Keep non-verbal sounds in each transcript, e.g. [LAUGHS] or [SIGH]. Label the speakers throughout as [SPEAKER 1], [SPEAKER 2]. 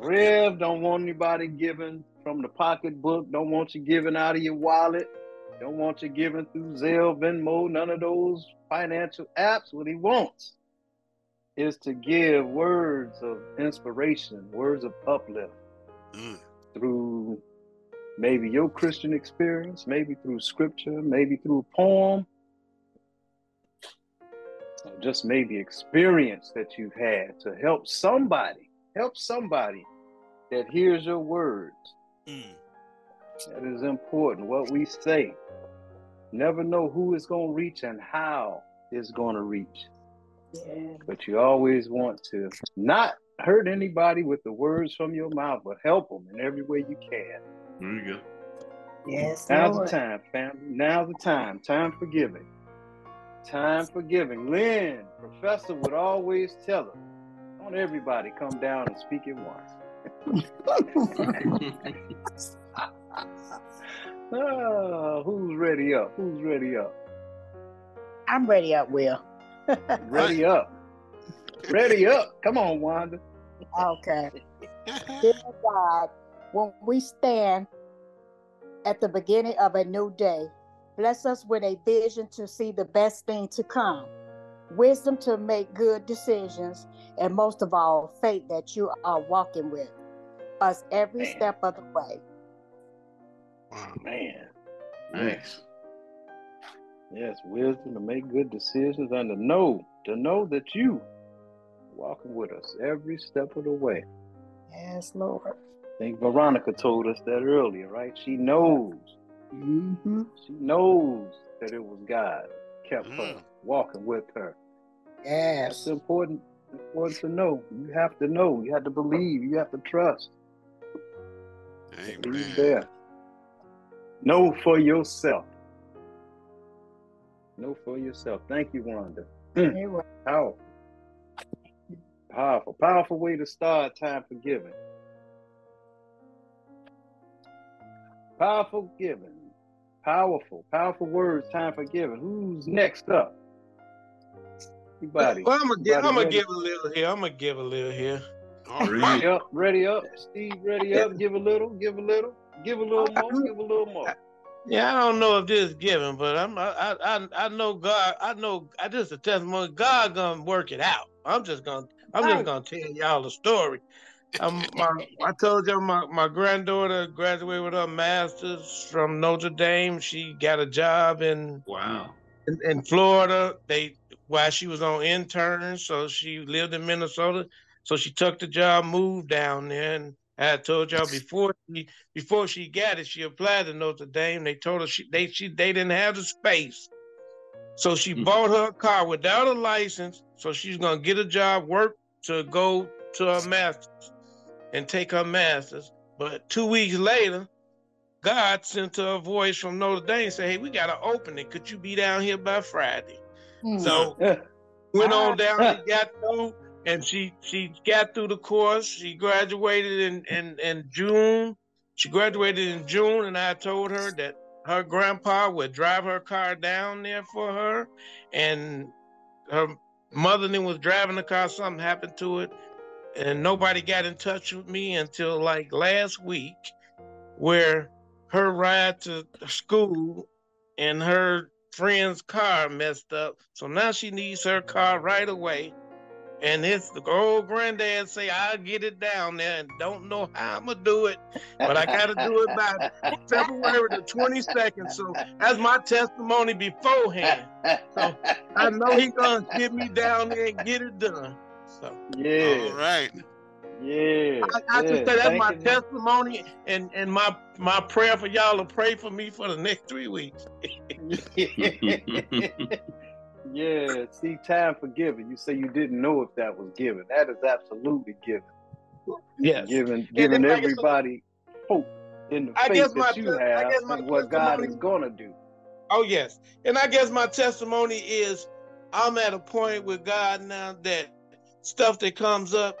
[SPEAKER 1] Rev don't want anybody giving from the pocketbook. Don't want you giving out of your wallet. Don't want you giving through Zelle, Venmo, none of those financial apps. What he wants is to give words of inspiration, words of uplift mm. through maybe your Christian experience, maybe through scripture, maybe through a poem, just maybe experience that you've had to help somebody, help somebody that hears your words. Mm. That is important. What we say. Never know who is going to reach and how is going to reach. Yeah. But you always want to not hurt anybody with the words from your mouth, but help them in every way you can.
[SPEAKER 2] There you go.
[SPEAKER 3] Yes.
[SPEAKER 1] Now's Lord. the time, family. Now's the time. Time for giving. Time for giving. Len, professor would always tell her, don't everybody come down and speak at once. Oh, who's ready up? Who's ready up?
[SPEAKER 3] I'm ready up, Will. [LAUGHS]
[SPEAKER 1] ready up. Ready up. Come on, Wanda.
[SPEAKER 3] Okay. [LAUGHS] Dear God, when we stand at the beginning of a new day, bless us with a vision to see the best thing to come, wisdom to make good decisions, and most of all, faith that you are walking with us every man. step of the way.
[SPEAKER 1] Oh, man. Nice. Yes, wisdom to make good decisions and to know, to know that you walking with us every step of the way.
[SPEAKER 3] Yes, Lord.
[SPEAKER 1] I think Veronica told us that earlier, right? She knows. Mm-hmm. She knows that it was God kept mm. her walking with her.
[SPEAKER 3] Yes.
[SPEAKER 1] It's important, important to know. You have to know. You have to believe. You have to trust.
[SPEAKER 2] Amen. He's
[SPEAKER 1] there. Know for yourself. Know for yourself. Thank you, Wanda. Mm. Powerful. Powerful. Powerful way to start time for giving. Powerful giving. Powerful. Powerful words, time for giving. Who's next up?
[SPEAKER 4] Anybody? Well, I'm gonna give. I'm gonna give a little here. I'm gonna give a little here.
[SPEAKER 1] All [LAUGHS] right. Ready up. Ready up. Steve, ready up. Give a little. Give a little. Give a little more. Give a little more.
[SPEAKER 4] Yeah, I don't know if this is given, but I'm I I I know God. I know I just a testimony. God gonna work it out. I'm just gonna I'm just gonna tell y'all the story. Um, my, I told you my, my granddaughter graduated with her master's from Notre Dame. She got a job in
[SPEAKER 2] wow
[SPEAKER 4] in, in Florida. They while she was on intern, so she lived in Minnesota. So she took the job, moved down there, and I told y'all before she before she got it, she applied to Notre Dame. They told her she they she they didn't have the space. So she mm-hmm. bought her a car without a license. So she's gonna get a job, work to go to her master's and take her master's. But two weeks later, God sent her a voice from Notre Dame say, Hey, we got an opening. Could you be down here by Friday? Mm-hmm. So [LAUGHS] went on down and got through and she she got through the course. She graduated in, in, in June. She graduated in June, and I told her that her grandpa would drive her car down there for her, and her mother then was driving the car. Something happened to it, and nobody got in touch with me until like last week, where her ride to school and her friend's car messed up. So now she needs her car right away and his the old granddad say I'll get it down there and don't know how I'm gonna do it, but I gotta do it by [LAUGHS] February the 22nd. So that's my testimony beforehand. So I know he's gonna get me down there and get it done. So
[SPEAKER 1] yeah,
[SPEAKER 2] all right.
[SPEAKER 1] Yeah,
[SPEAKER 4] I, I yeah. say that's Thank my testimony and and my my prayer for y'all to pray for me for the next three weeks. [LAUGHS] [LAUGHS]
[SPEAKER 1] Yeah, see, time for giving. You say you didn't know if that was given. That is absolutely given.
[SPEAKER 4] Yes,
[SPEAKER 1] giving giving everybody hope in the I faith that you have i and what God is gonna do.
[SPEAKER 4] Oh yes, and I guess my testimony is I'm at a point with God now that stuff that comes up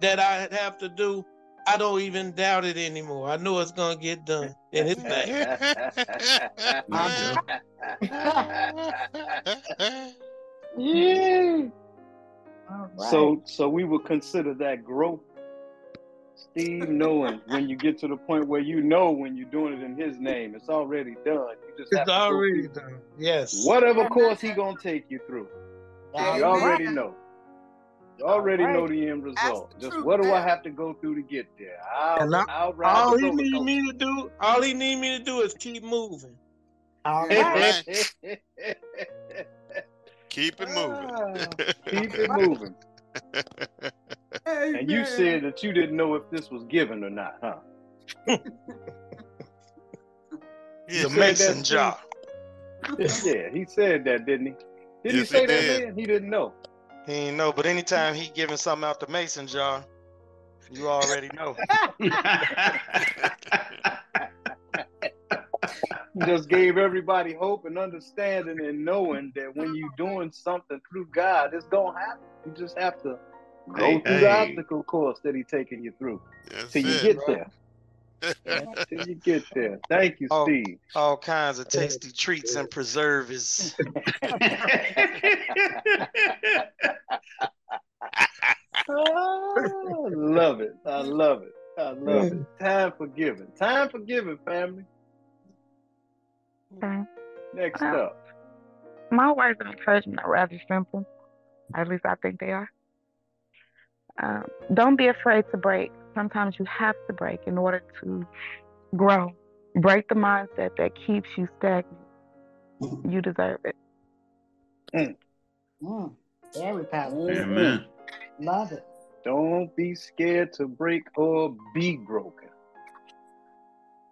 [SPEAKER 4] that I have to do, I don't even doubt it anymore. I know it's gonna get done in His name.
[SPEAKER 1] yeah.
[SPEAKER 3] right.
[SPEAKER 1] So so we would consider that growth. Steve, knowing when you get to the point where you know when you're doing it in his name, it's already done. You just have
[SPEAKER 4] It's
[SPEAKER 1] to
[SPEAKER 4] already done. Yes.
[SPEAKER 1] whatever course he gonna take you through.
[SPEAKER 3] That's
[SPEAKER 1] You already know. You already
[SPEAKER 3] All
[SPEAKER 1] know the end result.
[SPEAKER 5] the
[SPEAKER 1] Just
[SPEAKER 5] truth,
[SPEAKER 1] what do I have to go through to get there? I'll,
[SPEAKER 4] I-
[SPEAKER 1] I'll ride
[SPEAKER 4] All he need
[SPEAKER 1] coaster.
[SPEAKER 4] me to do, all he need me to do is keep moving.
[SPEAKER 3] All
[SPEAKER 2] Right.
[SPEAKER 3] right. [LAUGHS]
[SPEAKER 2] Keep it moving.
[SPEAKER 1] Ah, [LAUGHS] Keep it moving. And you said that you didn't know if this was given or not, huh?
[SPEAKER 2] Yeah.
[SPEAKER 1] said
[SPEAKER 6] The
[SPEAKER 1] that
[SPEAKER 6] mason
[SPEAKER 1] too.
[SPEAKER 6] jar.
[SPEAKER 1] Yeah, he said that, didn't he? Did
[SPEAKER 2] Yes,
[SPEAKER 1] he
[SPEAKER 2] he
[SPEAKER 1] say that
[SPEAKER 2] did.
[SPEAKER 1] then? He didn't know.
[SPEAKER 6] He ain't know, but anytime he giving something out the mason jar, you already know. [LAUGHS]
[SPEAKER 1] Just gave everybody hope and understanding and knowing that when you're doing something through God, it's gonna happen. You just have to go
[SPEAKER 2] Hey,
[SPEAKER 1] through the
[SPEAKER 2] hey.
[SPEAKER 1] obstacle course that He's taking you through
[SPEAKER 2] That's
[SPEAKER 1] till you
[SPEAKER 2] it.
[SPEAKER 1] get there. Till you get there. Thank you,
[SPEAKER 6] Oh.
[SPEAKER 1] Steve.
[SPEAKER 6] All kinds of tasty treats and preserves. [LAUGHS]
[SPEAKER 1] I love it. I love it. I love it. Time for giving. Time for giving, family.
[SPEAKER 7] Okay.
[SPEAKER 1] Next
[SPEAKER 7] Wow.
[SPEAKER 1] up.
[SPEAKER 7] My words of encouragement are rather simple. At least I think they are. Um, don't be afraid to break. Sometimes you have to break in order to grow. Break the mindset that keeps you stagnant. You deserve it.
[SPEAKER 3] Mm, very powerful.
[SPEAKER 2] Amen.
[SPEAKER 3] Love it.
[SPEAKER 1] Don't be scared to break or be broken.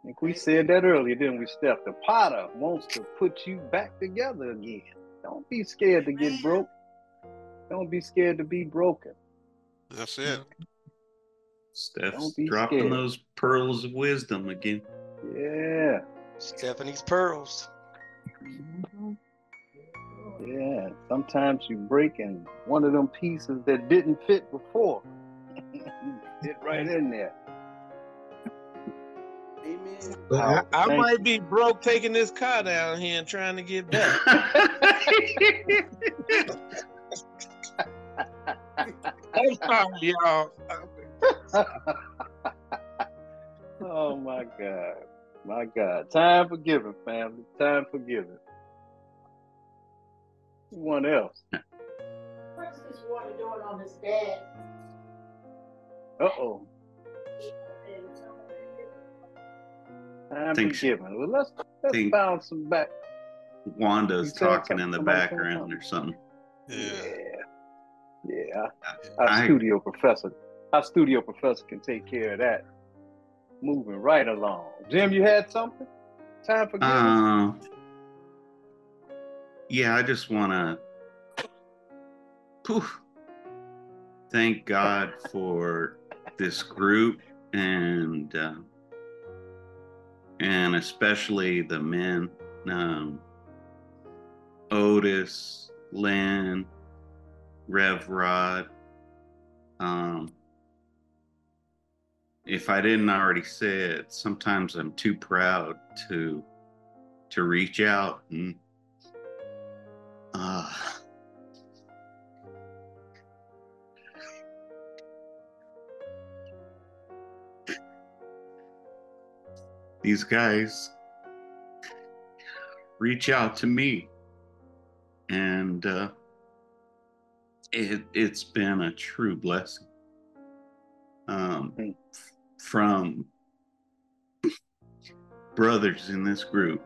[SPEAKER 1] I think we said that earlier, didn't we, Steph? The potter wants to put you back together again. Don't be scared to get broke. Don't be scared to be broken.
[SPEAKER 2] That's it.
[SPEAKER 8] Steph's dropping
[SPEAKER 1] scared.
[SPEAKER 8] those pearls of wisdom again.
[SPEAKER 1] Yeah,
[SPEAKER 6] Stephanie's pearls.
[SPEAKER 3] Mhm.
[SPEAKER 1] yeah. Sometimes you break and one of them pieces that didn't fit before [LAUGHS] fit right in there.
[SPEAKER 5] Amen.
[SPEAKER 4] I, I
[SPEAKER 1] thank
[SPEAKER 4] might be broke taking this car down here and trying to get back. [LAUGHS] I'm sorry, y'all. [LAUGHS]
[SPEAKER 1] oh my God. My God. Time for giving, family. Time for giving. One else.
[SPEAKER 3] Princess want to do it on his bed.
[SPEAKER 1] Uh oh. Time
[SPEAKER 8] Think-
[SPEAKER 1] for giving. Well, let's let's bounce some back.
[SPEAKER 8] Wanda's
[SPEAKER 1] You
[SPEAKER 8] talking in the background or something.
[SPEAKER 2] Yeah.
[SPEAKER 1] Yeah. Our
[SPEAKER 8] I-
[SPEAKER 1] studio professor. Our studio professor can take care of that. Moving right along. Jim, you had something? Time for.
[SPEAKER 8] Uh, yeah, I just want to thank God for this group and uh, and especially the men, um, Otis, Len, Rev Rod. Um, if I didn't already say it, sometimes I'm too proud to to reach out and uh, these guys reach out to me and uh, it, it's been a true blessing um. From brothers in this group.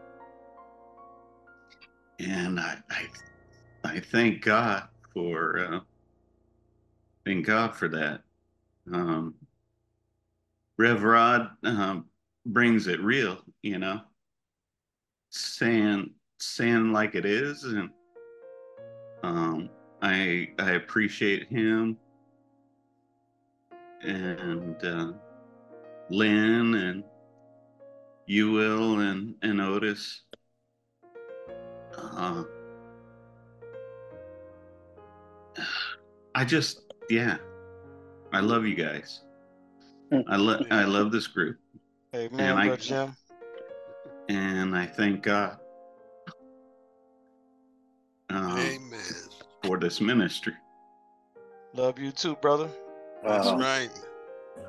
[SPEAKER 8] And I, I I thank God for uh, thank God for that. Um, Rev Rod um, brings it real, you know, saying saying like it is, and um, I I appreciate him. And uh, Len and you will and and Otis. Uh, I just, yeah, I love you guys. I love, I love this group,
[SPEAKER 6] Amen,
[SPEAKER 8] And I-
[SPEAKER 6] Brother Jim.
[SPEAKER 8] and I thank God uh,
[SPEAKER 2] Amen.
[SPEAKER 8] for this ministry.
[SPEAKER 6] Love you too, brother.
[SPEAKER 2] That's
[SPEAKER 1] Uh,
[SPEAKER 2] right.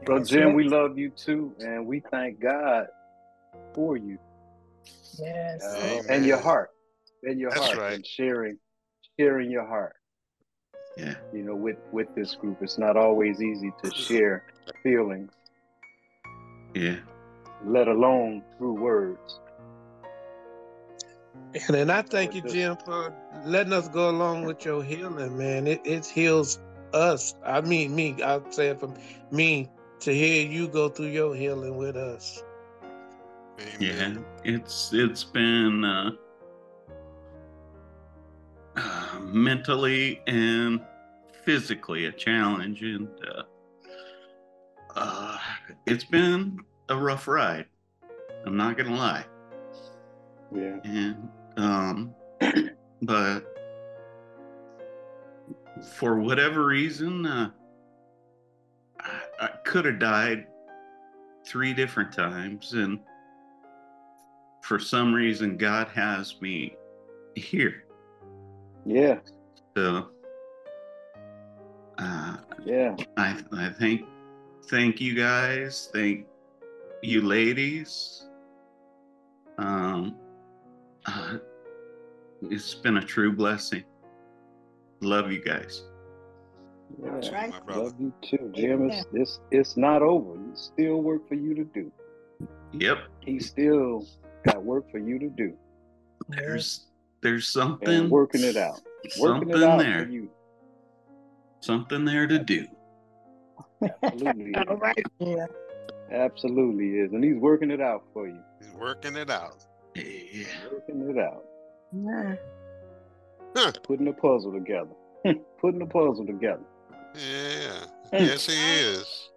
[SPEAKER 1] Brother Jim, we love you too, and we thank God for you
[SPEAKER 3] Yes.
[SPEAKER 1] uh, and your heart, and your
[SPEAKER 2] That's
[SPEAKER 1] heart,
[SPEAKER 2] right.
[SPEAKER 1] and sharing, sharing your heart.
[SPEAKER 8] Yeah.
[SPEAKER 1] You know, with with this group, it's not always easy to share feelings,
[SPEAKER 8] Yeah.
[SPEAKER 1] let alone through words.
[SPEAKER 4] And then I thank you, Jim, for letting us go along with your healing, man. It it heals us. I mean, me. I'll say it from me to hear you go through your healing with us.
[SPEAKER 8] Yeah. It's it's been uh, uh, mentally and physically a challenge, and uh, uh, it's been a rough ride. I'm not gonna lie.
[SPEAKER 1] Yeah,
[SPEAKER 8] and um [CLEARS THROAT] but for whatever reason uh i, I could have died three different times and for some reason god has me here
[SPEAKER 1] yeah,
[SPEAKER 8] so uh
[SPEAKER 1] yeah.
[SPEAKER 8] i i think thank you guys thank you ladies um uh, it's been a true blessing. Love you guys.
[SPEAKER 1] yeah.
[SPEAKER 3] That's right.
[SPEAKER 2] My brother.
[SPEAKER 1] Love you too, Jim. It's, it's it's not over. There's still work for you to do.
[SPEAKER 8] Yep.
[SPEAKER 1] He still got work for you to do,
[SPEAKER 8] There's there's
[SPEAKER 1] and
[SPEAKER 8] something
[SPEAKER 1] working it out, working
[SPEAKER 8] something
[SPEAKER 1] it out
[SPEAKER 8] there.
[SPEAKER 1] for you.
[SPEAKER 8] Something there to do.
[SPEAKER 1] Absolutely, [LAUGHS] is.
[SPEAKER 3] All right. Yeah.
[SPEAKER 1] absolutely is, and he's working it out for you.
[SPEAKER 2] He's working it out.
[SPEAKER 8] Yeah.
[SPEAKER 1] Working it out,
[SPEAKER 3] Yeah.
[SPEAKER 1] Putting the puzzle together, [LAUGHS] putting the puzzle together,
[SPEAKER 2] Yeah. Yes, he is.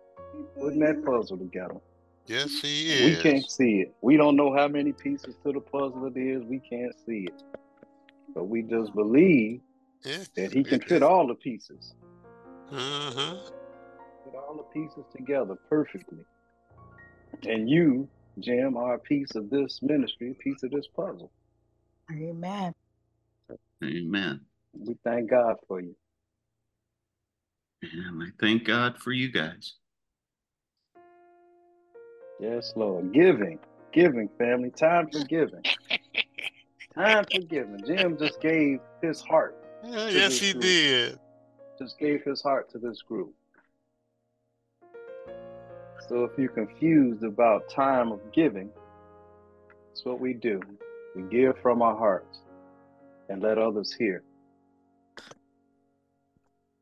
[SPEAKER 1] putting that puzzle together.
[SPEAKER 2] Yes, he is.
[SPEAKER 1] We can't see it. We don't know how many pieces to the puzzle it is. We can't see it, but we just believe
[SPEAKER 2] Yeah.
[SPEAKER 1] that he can fit all the pieces.
[SPEAKER 2] Uh huh.
[SPEAKER 1] Put all the pieces together perfectly. And you, Jim, are a piece of this ministry, a piece of this puzzle.
[SPEAKER 3] Amen.
[SPEAKER 8] Amen.
[SPEAKER 1] We thank God for you.
[SPEAKER 8] And I thank God for you guys.
[SPEAKER 1] Yes, Lord. Giving, giving, family. Time for giving. Time for giving. Jim just gave his heart,
[SPEAKER 2] Yeah, yes, he did.
[SPEAKER 1] just gave his heart to this group. So if you're confused about time of giving, that's what we do. We give from our hearts and let others hear.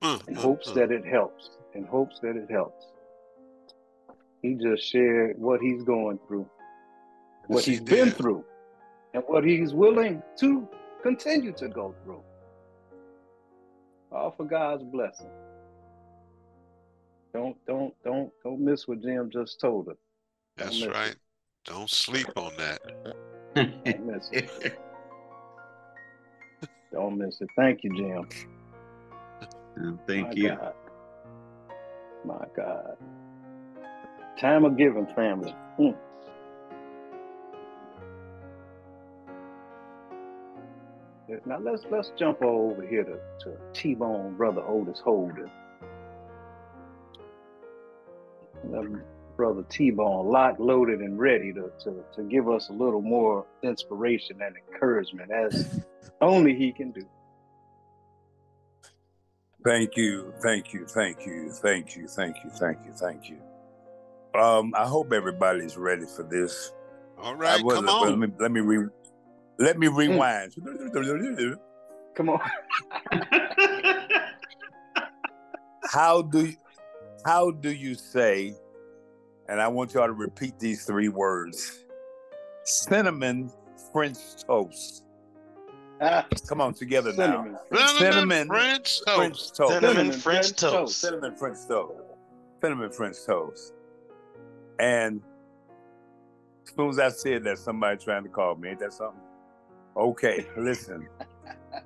[SPEAKER 2] Mm,
[SPEAKER 1] in
[SPEAKER 2] mm,
[SPEAKER 1] hopes
[SPEAKER 2] mm.
[SPEAKER 1] that it helps. In hopes that it helps. He just shared what he's going through, what
[SPEAKER 2] Yes, he
[SPEAKER 1] he's been through, and what he's willing to continue to go through. All for God's blessing. Don't don't don't don't miss what Jim just told us. Don't
[SPEAKER 2] That's
[SPEAKER 1] miss it.
[SPEAKER 2] right. Don't sleep on that. [LAUGHS]
[SPEAKER 1] Don't miss it. Don't miss it. Thank you, Jim.
[SPEAKER 8] And thank
[SPEAKER 1] My
[SPEAKER 8] you.
[SPEAKER 1] God. My God. Time of giving, family. Mm. Now let's let's jump over here to, to T-Bone brother Otis Holden. Um, brother T-Bone, locked, loaded, and ready to, to, to give us a little more inspiration and encouragement as only he can do.
[SPEAKER 5] Thank you, thank you, thank you, thank you, thank you, thank you, thank you. Um, I hope everybody's ready for this.
[SPEAKER 2] All right,
[SPEAKER 5] wasn't-
[SPEAKER 2] come on.
[SPEAKER 5] let me let me re, let me rewind.
[SPEAKER 1] Come on. [LAUGHS]
[SPEAKER 5] How do you, how do you say? And I want y'all to repeat these three words: cinnamon French toast. [LAUGHS] Come on, together now.
[SPEAKER 1] cinnamon.
[SPEAKER 2] Cinnamon,
[SPEAKER 5] cinnamon
[SPEAKER 2] French
[SPEAKER 5] French
[SPEAKER 2] toast.
[SPEAKER 5] toast.
[SPEAKER 6] Cinnamon
[SPEAKER 1] Cinnamon
[SPEAKER 6] French
[SPEAKER 1] French
[SPEAKER 6] toast.
[SPEAKER 1] toast.
[SPEAKER 5] cinnamon French toast. Cinnamon French toast. And as soon as I said that, somebody trying to call me. Ain't that something? Okay, listen.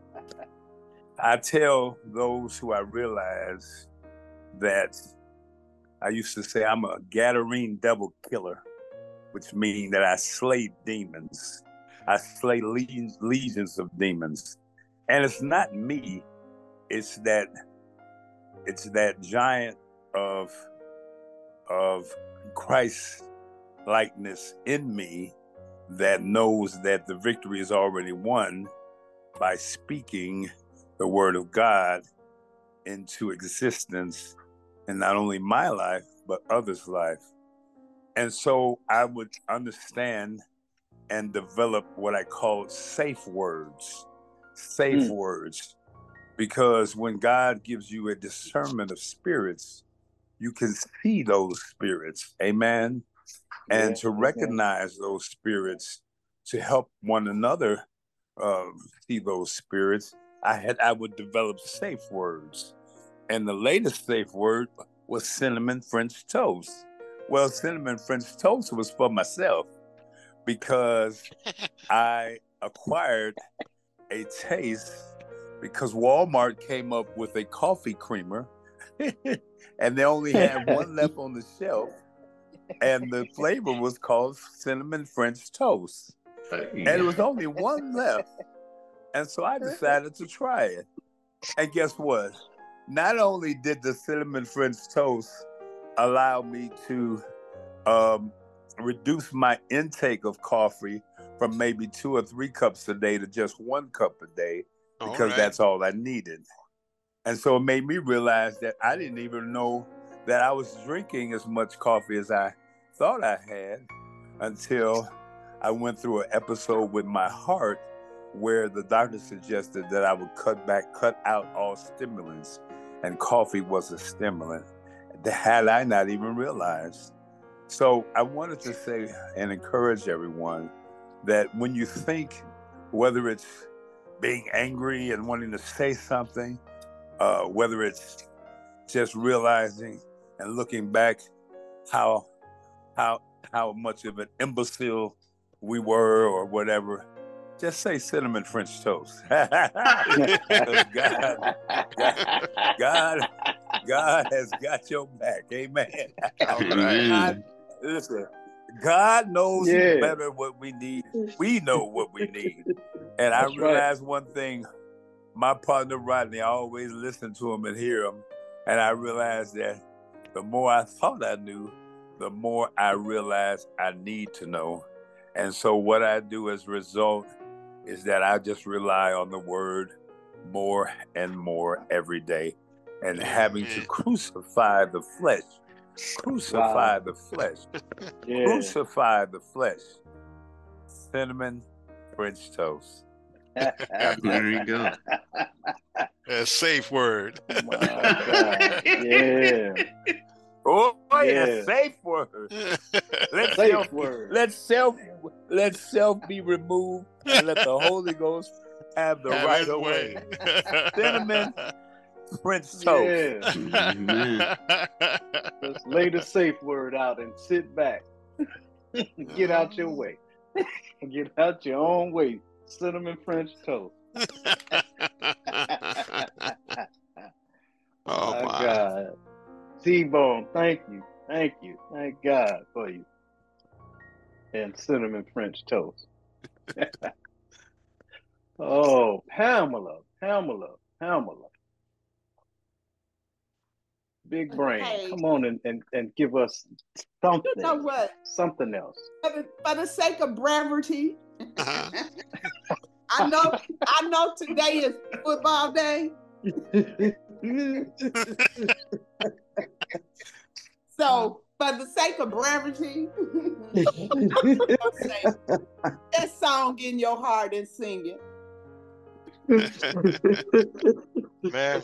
[SPEAKER 5] [LAUGHS] I tell those who I realize that I used to say I'm a Gadarene double killer, which means that I slay demons. I slay legions, of demons. And it's not me, it's that it's that giant of of Christ likeness in me that knows that the victory is already won by speaking the word of God into existence in not only my life but others' life. And so I would understand and develop what I call safe words. Safe
[SPEAKER 1] Mm.
[SPEAKER 5] words. Because when God gives you a discernment of spirits, you can see those spirits. Amen. And
[SPEAKER 1] Yeah,
[SPEAKER 5] to
[SPEAKER 1] okay.
[SPEAKER 5] recognize those spirits, to help one another uh, see those spirits, I had I would develop safe words. And the latest safe word was cinnamon French toast. Well, cinnamon French toast was for myself because I acquired a taste because Walmart came up with a coffee creamer [LAUGHS] and they only had one left on the shelf. And the flavor was called cinnamon French toast. And there was only one left. And so I decided to try it. And guess what? Not only did the cinnamon French toast allow me to um, reduce my intake of coffee from maybe two or three cups a day to just one cup a day, because
[SPEAKER 2] right.
[SPEAKER 5] that's all I needed. And so it made me realize that I didn't even know that I was drinking as much coffee as I thought I had until I went through an episode with my heart where the doctor suggested that I would cut back, cut out all stimulants, and coffee was a stimulant. That had I not even realized. So I wanted to say and encourage everyone that when you think, whether it's being angry and wanting to say something, uh, whether it's just realizing and looking back how how how much of an imbecile we were or whatever, just say cinnamon French toast. [LAUGHS] God, God, God has got your back. Amen. [LAUGHS]
[SPEAKER 2] All right.
[SPEAKER 8] Amen.
[SPEAKER 5] Listen, God knows
[SPEAKER 1] Yeah.
[SPEAKER 5] better what we need. We know what we need. And I
[SPEAKER 1] That's right.
[SPEAKER 5] realized one thing. My partner Rodney, I always listen to him and hear him. And I realized that the more I thought I knew, the more I realized I need to know. And so what I do as a result is that I just rely on the word more and more every day. And having to crucify the flesh. Crucify
[SPEAKER 1] Wow.
[SPEAKER 5] the flesh [LAUGHS]
[SPEAKER 1] Yeah.
[SPEAKER 5] crucify the flesh. Cinnamon French toast. [LAUGHS]
[SPEAKER 8] There you go.
[SPEAKER 2] A safe word.
[SPEAKER 1] Oh, my God. [LAUGHS] Yeah.
[SPEAKER 5] Oh, yeah,
[SPEAKER 1] Yeah.
[SPEAKER 5] safe word. Let
[SPEAKER 1] Safe
[SPEAKER 5] self,
[SPEAKER 1] word.
[SPEAKER 5] let self, let self be removed, and let the Holy Ghost have the
[SPEAKER 2] Have
[SPEAKER 5] right
[SPEAKER 2] his
[SPEAKER 5] of way.
[SPEAKER 2] way.
[SPEAKER 5] Cinnamon French toast.
[SPEAKER 1] Yeah. [LAUGHS]
[SPEAKER 8] Amen.
[SPEAKER 1] Just lay the safe word out and sit back. [LAUGHS] Get out your way. [LAUGHS] Get out your own way. Cinnamon French toast.
[SPEAKER 2] oh
[SPEAKER 1] my
[SPEAKER 2] my.
[SPEAKER 1] God. T-Bone, thank you. Thank you. Thank God for you. And cinnamon French toast. oh, Pamela, Pamela, Pamela. Big brain.
[SPEAKER 9] Okay.
[SPEAKER 1] Come on and, and, and give us something.
[SPEAKER 9] You know what?
[SPEAKER 1] Something else.
[SPEAKER 9] For the, for the sake of brevity,
[SPEAKER 2] Uh-huh. [LAUGHS]
[SPEAKER 9] I know I know today is football day. [LAUGHS] So for the sake of brevity, I'll [LAUGHS] that song in your heart and sing it.
[SPEAKER 6] Man,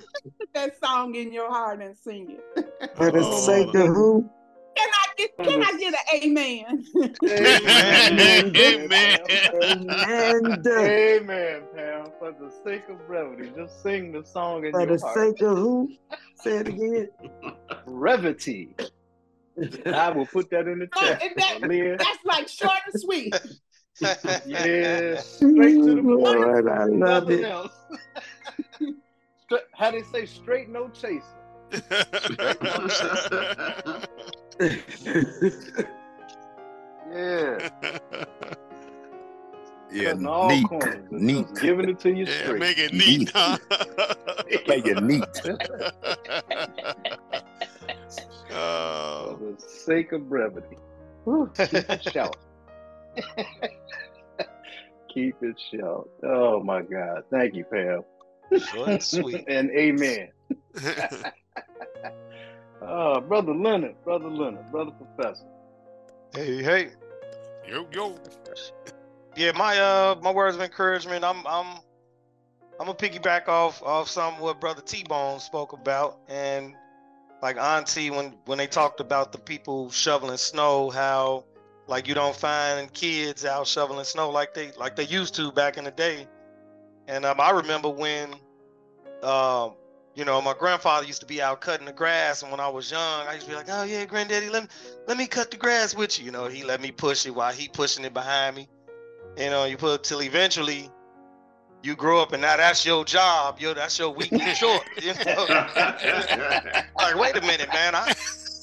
[SPEAKER 9] That song in your heart and sing it.
[SPEAKER 10] For the
[SPEAKER 2] Oh.
[SPEAKER 10] sake of who?
[SPEAKER 9] Can I get can I get an amen?
[SPEAKER 2] Amen.
[SPEAKER 10] Amen.
[SPEAKER 1] Amen, Amen, Pam. For the sake of brevity, just sing the song in
[SPEAKER 10] For
[SPEAKER 1] your
[SPEAKER 10] the sake of who? Say it again.
[SPEAKER 1] Brevity. I will put that in the
[SPEAKER 9] No,
[SPEAKER 1] chat.
[SPEAKER 9] and that- That's like short and sweet. [LAUGHS]
[SPEAKER 1] Yeah, straight to the point.
[SPEAKER 10] Lord, I love
[SPEAKER 1] Nothing
[SPEAKER 10] it. [LAUGHS]
[SPEAKER 1] how they say straight no chasing. yeah. [LAUGHS]
[SPEAKER 5] Yeah, neat, neat.
[SPEAKER 1] Giving it to you straight.
[SPEAKER 2] Yeah, make it neat. neat. Huh? [LAUGHS]
[SPEAKER 5] make it neat. [LAUGHS] Oh.
[SPEAKER 1] For the sake of brevity. Whew, keep it short. keep it short. Oh my God. Thank you, Pam.
[SPEAKER 6] Short [LAUGHS] and sweet.
[SPEAKER 1] and amen. Oh, [LAUGHS] brother Leonard, brother Leonard, brother Professor.
[SPEAKER 6] Hey, hey.
[SPEAKER 2] yo, yo.
[SPEAKER 6] Yeah, my uh my words of encouragement. I'm I'm I'm gonna piggyback off off some what brother T Bone spoke about, and like Auntie when when they talked about the people shoveling snow, how like you don't find kids out shoveling snow like they like they used to back in the day. And um, I remember when, um, you know, my grandfather used to be out cutting the grass, and when I was young, I used to be like, "Oh yeah, granddaddy, let me let me cut the grass with you." You know, he let me push it while he pushing it behind me. You know, you put till eventually you grow up and now that's your job. Yo, that's your weekly [LAUGHS] chore. You know? [LAUGHS] like, wait a minute, man. I,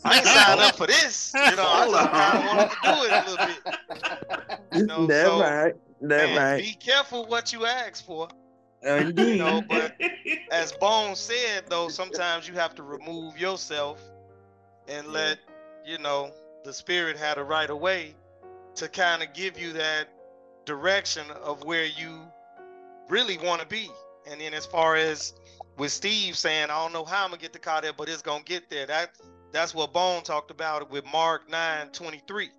[SPEAKER 6] I ain't signed up for this. You know, I just kind of wanted to do it a little bit. You [LAUGHS] know,
[SPEAKER 10] That
[SPEAKER 6] so,
[SPEAKER 10] right. That
[SPEAKER 6] man,
[SPEAKER 10] right.
[SPEAKER 6] Be careful what you ask for. Oh, you
[SPEAKER 10] Indeed.
[SPEAKER 6] know, [LAUGHS] but as Bone said, though, sometimes you have to remove yourself and let, you know, the spirit have a right of way to kind of give you that direction of where you really want to be. And then as far as with Steve saying, I don't know how I'm gonna get the car there, but it's gonna get there. That that's what Bone talked about with Mark 9 23.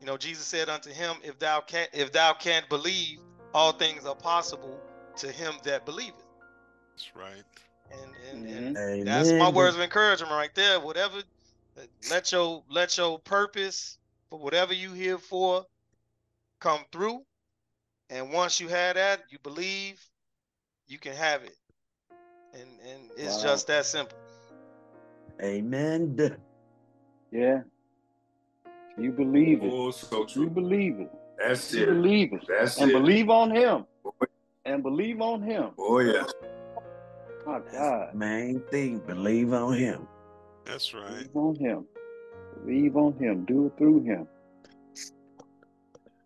[SPEAKER 6] You know, Jesus said unto him, If thou can if thou can't believe, all things are possible to him that believeth.
[SPEAKER 2] That's right.
[SPEAKER 6] And and, and that's my words of encouragement right there. Whatever let your let your purpose for whatever you here for come through. And once you have that, you believe, you can have it. And and it's
[SPEAKER 1] Wow.
[SPEAKER 6] just that simple.
[SPEAKER 10] Amen. [LAUGHS]
[SPEAKER 1] Yeah. You believe it.
[SPEAKER 11] Oh, so
[SPEAKER 1] You believe it.
[SPEAKER 11] That's it.
[SPEAKER 1] You
[SPEAKER 11] it.
[SPEAKER 1] believe it.
[SPEAKER 11] That's
[SPEAKER 1] and
[SPEAKER 11] it.
[SPEAKER 1] believe on him. Oh, and believe on him.
[SPEAKER 11] Oh yeah.
[SPEAKER 1] My
[SPEAKER 10] That's
[SPEAKER 1] God.
[SPEAKER 10] the main thing. Believe on him.
[SPEAKER 2] That's right.
[SPEAKER 1] Believe on him. Believe on him. Do it through him.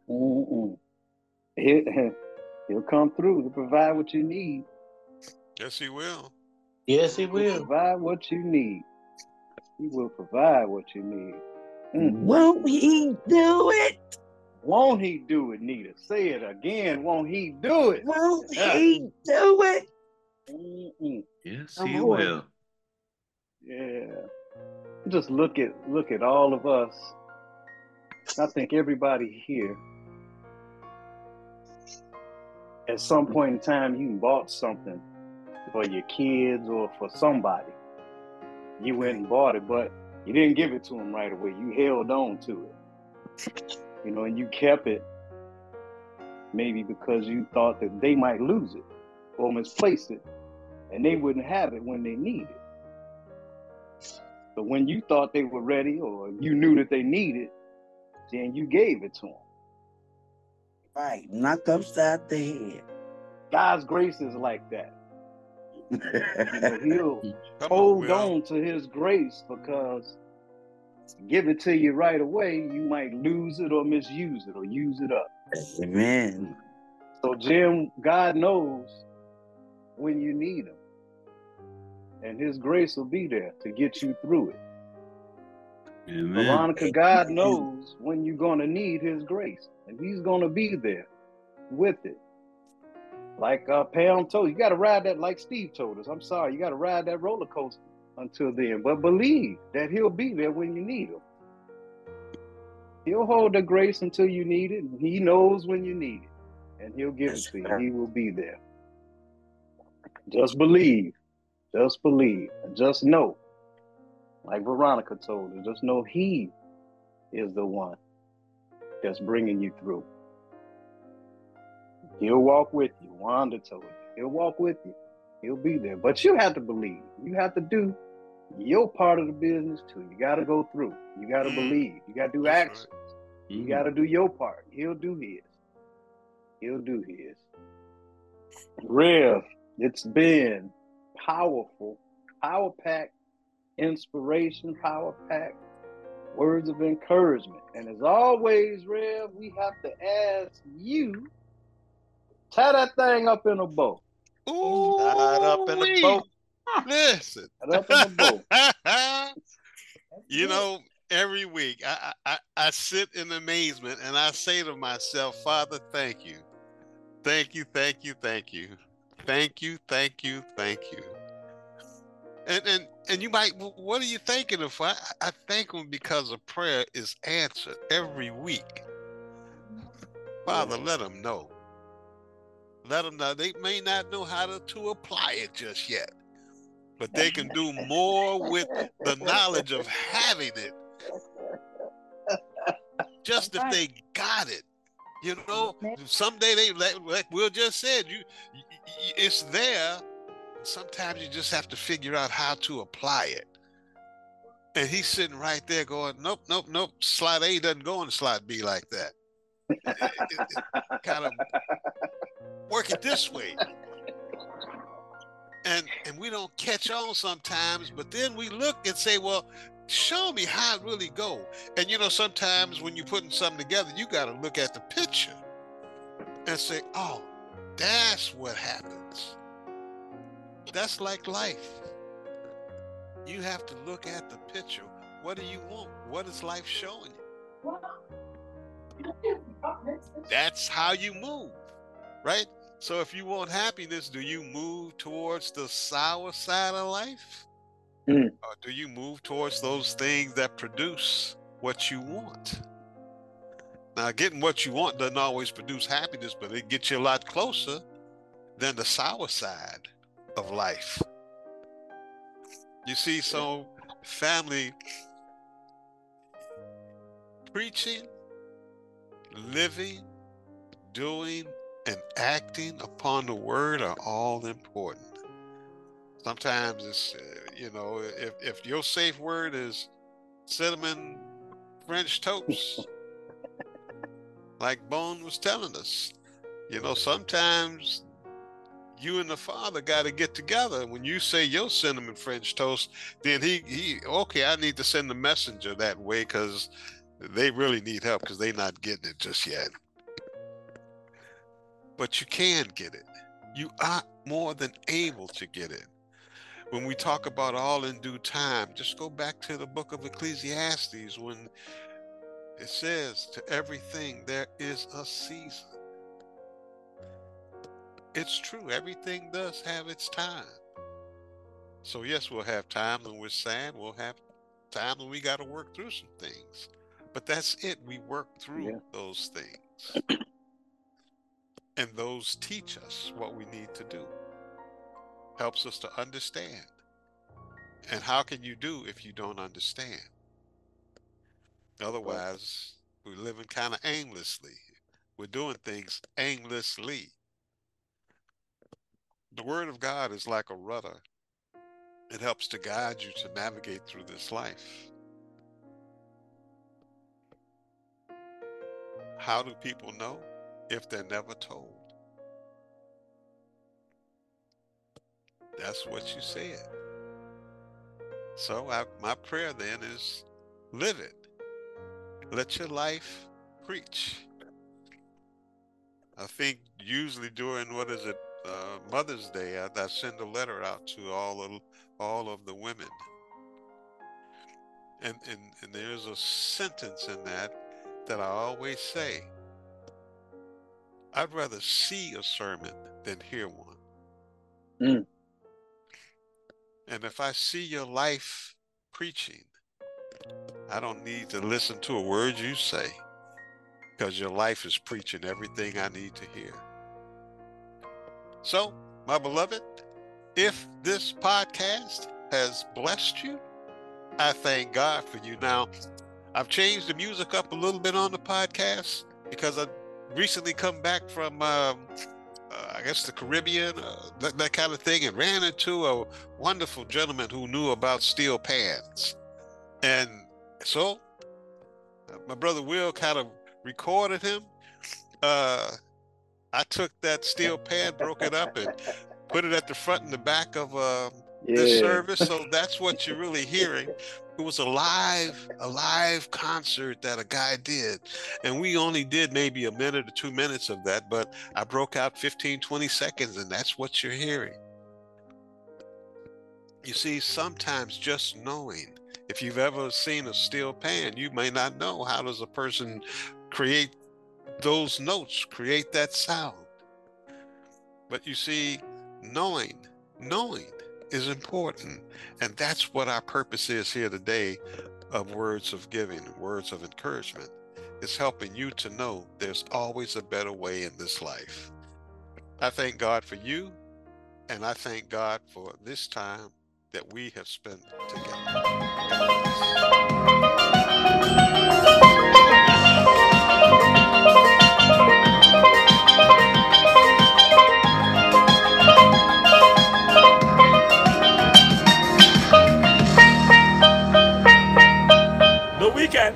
[SPEAKER 1] Mm-mm. He, [LAUGHS] he'll come through to provide what you need.
[SPEAKER 2] Yes, he will.
[SPEAKER 4] Yes, he
[SPEAKER 1] He'll
[SPEAKER 4] will.
[SPEAKER 1] provide what you need. He will provide what you need. Mm.
[SPEAKER 10] Won't he do it?
[SPEAKER 1] Won't he do it, Nita? Say it again. Won't he do it?
[SPEAKER 10] Won't
[SPEAKER 1] Yeah.
[SPEAKER 10] he do it?
[SPEAKER 1] Mm-mm.
[SPEAKER 8] Yes,
[SPEAKER 10] Come
[SPEAKER 8] he
[SPEAKER 10] on.
[SPEAKER 8] will.
[SPEAKER 1] Yeah. Just look at look at all of us. I think everybody here at some point in time you bought something for your kids or for somebody. You went and bought it, but you didn't give it to them right away. You held on to it. You know, and you kept it maybe because you thought that they might lose it or misplace it and they wouldn't have it when they need it. So when you thought they were ready or you knew that they needed, then you gave it to them.
[SPEAKER 10] Right. Knock upside the head.
[SPEAKER 1] God's grace is like that. You know, he'll [LAUGHS]
[SPEAKER 2] Come
[SPEAKER 1] hold
[SPEAKER 2] Will.
[SPEAKER 1] on to his grace because give it to you right away, you might lose it or misuse it or use it up.
[SPEAKER 10] Amen.
[SPEAKER 1] So Jim, God knows when you need him. And his grace will be there to get you through it.
[SPEAKER 8] Amen.
[SPEAKER 1] Veronica, God knows when you're going to need His grace, and He's going to be there with it. Like uh, Pam told you, you got to ride that, like Steve told us. I'm sorry, you got to ride that roller coaster until then, but believe that He'll be there when you need Him. He'll hold the grace until you need it, and He knows when you need it, and He'll give it to you. He will be there. Just believe, just believe, and just know like Veronica told us, just know He is the one that's bringing you through. He'll walk with you. Wanda told you, He'll walk with you. He'll be there. But you have to believe. You have to do your part of the business too. You got to go through. You got to
[SPEAKER 2] Mm.
[SPEAKER 1] believe. You got to do
[SPEAKER 2] That's
[SPEAKER 1] actions. You got to do your part. He'll do His. He'll do His. Rev, it's been powerful, power packed inspiration, power pack, words of encouragement. And as always, Rev, we have to ask you tie that thing up in a bow.
[SPEAKER 2] Ooh,
[SPEAKER 6] Tied up in the boat.
[SPEAKER 2] Listen.
[SPEAKER 1] Tie it up in a bow. [LAUGHS]
[SPEAKER 2] you know, every week I, I I sit in amazement and I say to myself, Father, thank you. Thank you, thank you, thank you. Thank you, thank you, thank you. And and and you might what are you thinking of? I, I thank him because a prayer is answered every week. Father, let them know. Let them know. They may not know how to, to apply it just yet, but they can do [LAUGHS] more with the knowledge of having it. Just if they got it, you know, someday they like, like Will just said, you, it's there. Sometimes you just have to figure out how to apply it. And he's sitting right there going, nope, nope, nope. Slide A doesn't go in slide B like that. [LAUGHS] kind of work it this way. And and we don't catch on sometimes, but then we look and say, well, show me how it really go. And you know, sometimes when you're putting something together, you got to look at the picture and say, oh, that's what happens. That's like life. You have to look at the picture. What do you want? What is life showing you? That's how you move, right? So if you want happiness, do you move towards the sour side of life?
[SPEAKER 1] Mm.
[SPEAKER 2] Or do you move towards those things that produce what you want? Now, getting what you want doesn't always produce happiness, but it gets you a lot closer than the sour side of life. You see, so family preaching, living, doing, and acting upon the word are all important. Sometimes it's, uh, you know, if, if your safe word is cinnamon French toast, like Bone was telling us, you know, sometimes you and the father got to get together. When you say your cinnamon French toast, then he he okay, I need to send the messenger that way because they really need help because they're not getting it just yet. But you can get it. You are more than able to get it. When we talk about all in due time, just go back to the book of Ecclesiastes when it says to everything there is a season. It's true. Everything does have its time. So yes, we'll have time when we're sad. We'll have time when we got to work through some things. But that's it. We work through
[SPEAKER 1] Yeah.
[SPEAKER 2] those things. [CLEARS THROAT] and those teach us what we need to do. Helps us to understand. And how can you do if you don't understand? Otherwise, we're living kind of aimlessly. We're doing things aimlessly. The Word of God is like a rudder, it helps to guide you to navigate through this life. How do people know if they're never told? That's what you said. So I, my prayer then is live it. Let your life preach. I think usually during what is it, uh, Mother's Day, I, I send a letter out to all of all of the women, and and and there's a sentence in that that I always say. I'd rather see a sermon than hear one.
[SPEAKER 1] Mm.
[SPEAKER 2] And if I see your life preaching, I don't need to listen to a word you say because your life is preaching everything I need to hear. So, my beloved, if this podcast has blessed you, I thank God for you. Now, I've changed the music up a little bit on the podcast because I recently come back from, um, uh, I guess, the Caribbean, uh, that, that kind of thing, and ran into a wonderful gentleman who knew about steel pans. And so, uh, my brother Will kind of recorded him. Uh, I took that steel pan, broke it up, and put it at the front and the back of uh, this
[SPEAKER 1] Yeah.
[SPEAKER 2] service. So that's what you're really hearing. It was a live, a live concert that a guy did. And we only did maybe a minute or two minutes of that, but I broke out 15, 20 seconds, and that's what you're hearing. You see, sometimes just knowing If you've ever seen a steel pan, you may not know how does a person create those notes, create that sound. But you see, knowing, knowing is important. And that's what our purpose is here today of words of giving, words of encouragement. Is helping you to know there's always a better way in this life. I thank God for you, and I thank God for this time that we have spent together. can.